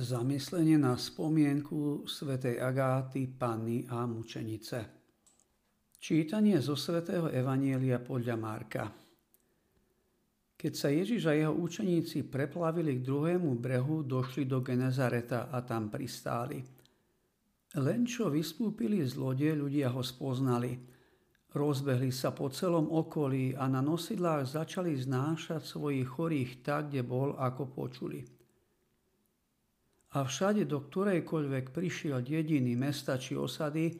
Zamyslenie na spomienku svätej Agáty, Panny a mučenice. Čítanie zo svätého Evanielia podľa Marka. Keď sa Ježiš a jeho učeníci preplavili k druhému brehu, došli do Genezareta a tam pristáli. Len čo vystúpili z lode, ľudia ho spoznali. Rozbehli sa po celom okolí a na nosidlách začali znášať svojich chorých tak, kde bol, ako počuli – a všade, do ktorejkoľvek prišiel dediny, mesta či osady,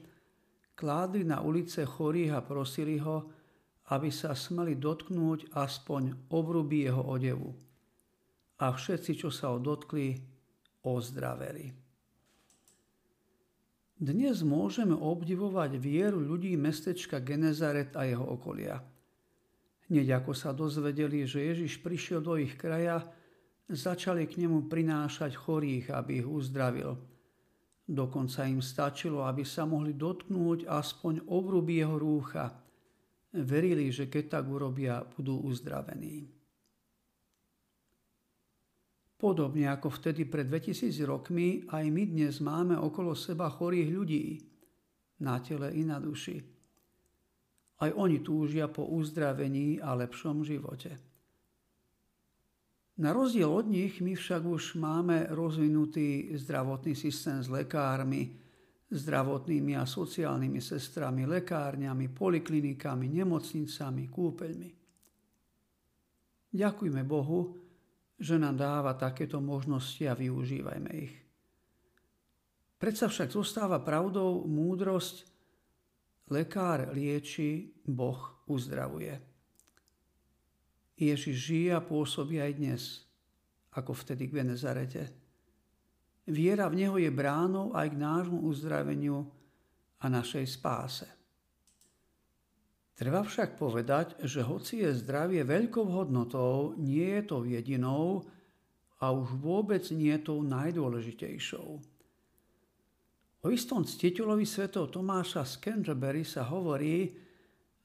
kládli na ulice chorých a prosili ho, aby sa smeli dotknúť aspoň obruby jeho odevu. A všetci, čo sa ho dotkli, ozdraveli. Dnes môžeme obdivovať vieru ľudí mestečka Genezaret a jeho okolia. Hneď ako sa dozvedeli, že Ježiš prišiel do ich kraja, Začali k nemu prinášať chorých, aby ich uzdravil. Dokonca im stačilo, aby sa mohli dotknúť aspoň obruby jeho rúcha. Verili, že keď tak urobia, budú uzdravení. Podobne ako vtedy pred 2000 rokmi, aj my dnes máme okolo seba chorých ľudí, na tele i na duši. Aj oni túžia po uzdravení a lepšom živote. Na rozdiel od nich my však už máme rozvinutý zdravotný systém s lekármi, zdravotnými a sociálnymi sestrami, lekárňami, poliklinikami, nemocnicami, kúpeľmi. Ďakujme Bohu, že nám dáva takéto možnosti a využívajme ich. Predsa však zostáva pravdou múdrosť, lekár lieči, Boh uzdravuje. Ježiš žije a pôsobí aj dnes, ako vtedy v Genezarete. Viera v Neho je bránou aj k nášmu uzdraveniu a našej spáse. Treba však povedať, že hoci je zdravie veľkou hodnotou, nie je to jedinou a už vôbec nie je to najdôležitejšou. O istom ctiteľovi svetov Tomáša z Canterbury sa hovorí,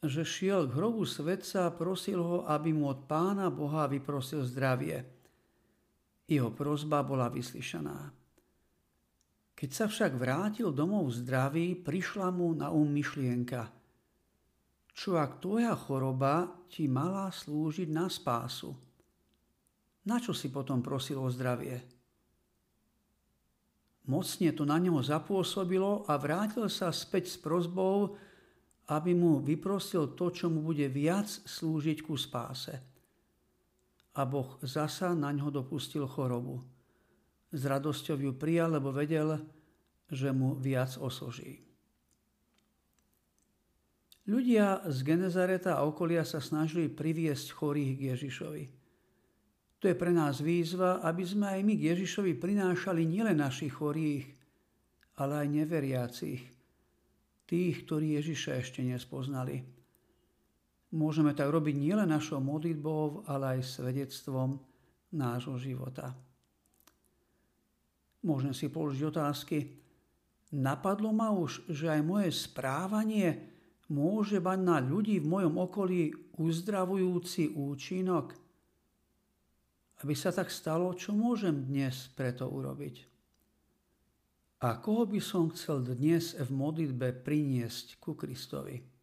že šiel k hrobu svetca a prosil ho, aby mu od pána Boha vyprosil zdravie. Jeho prozba bola vyslyšaná. Keď sa však vrátil domov zdravý, prišla mu na um myšlienka. Čo ak tvoja choroba ti mala slúžiť na spásu? Na čo si potom prosil o zdravie? Mocne to na neho zapôsobilo a vrátil sa späť s prozbou, aby mu vyprosil to, čo mu bude viac slúžiť ku spáse. A Boh zasa na ňo dopustil chorobu. S radosťou ju prijal, lebo vedel, že mu viac osoží. Ľudia z Genezareta a okolia sa snažili priviesť chorých k Ježišovi. To je pre nás výzva, aby sme aj my k Ježišovi prinášali nielen našich chorých, ale aj neveriacich, tých, ktorí Ježiša ešte nespoznali. Môžeme tak robiť nielen našou modlitbou, ale aj svedectvom nášho života. Môžem si položiť otázky. Napadlo ma už, že aj moje správanie môže mať na ľudí v mojom okolí uzdravujúci účinok? Aby sa tak stalo, čo môžem dnes preto urobiť? A koho by som chcel dnes v modlitbe priniesť ku Kristovi?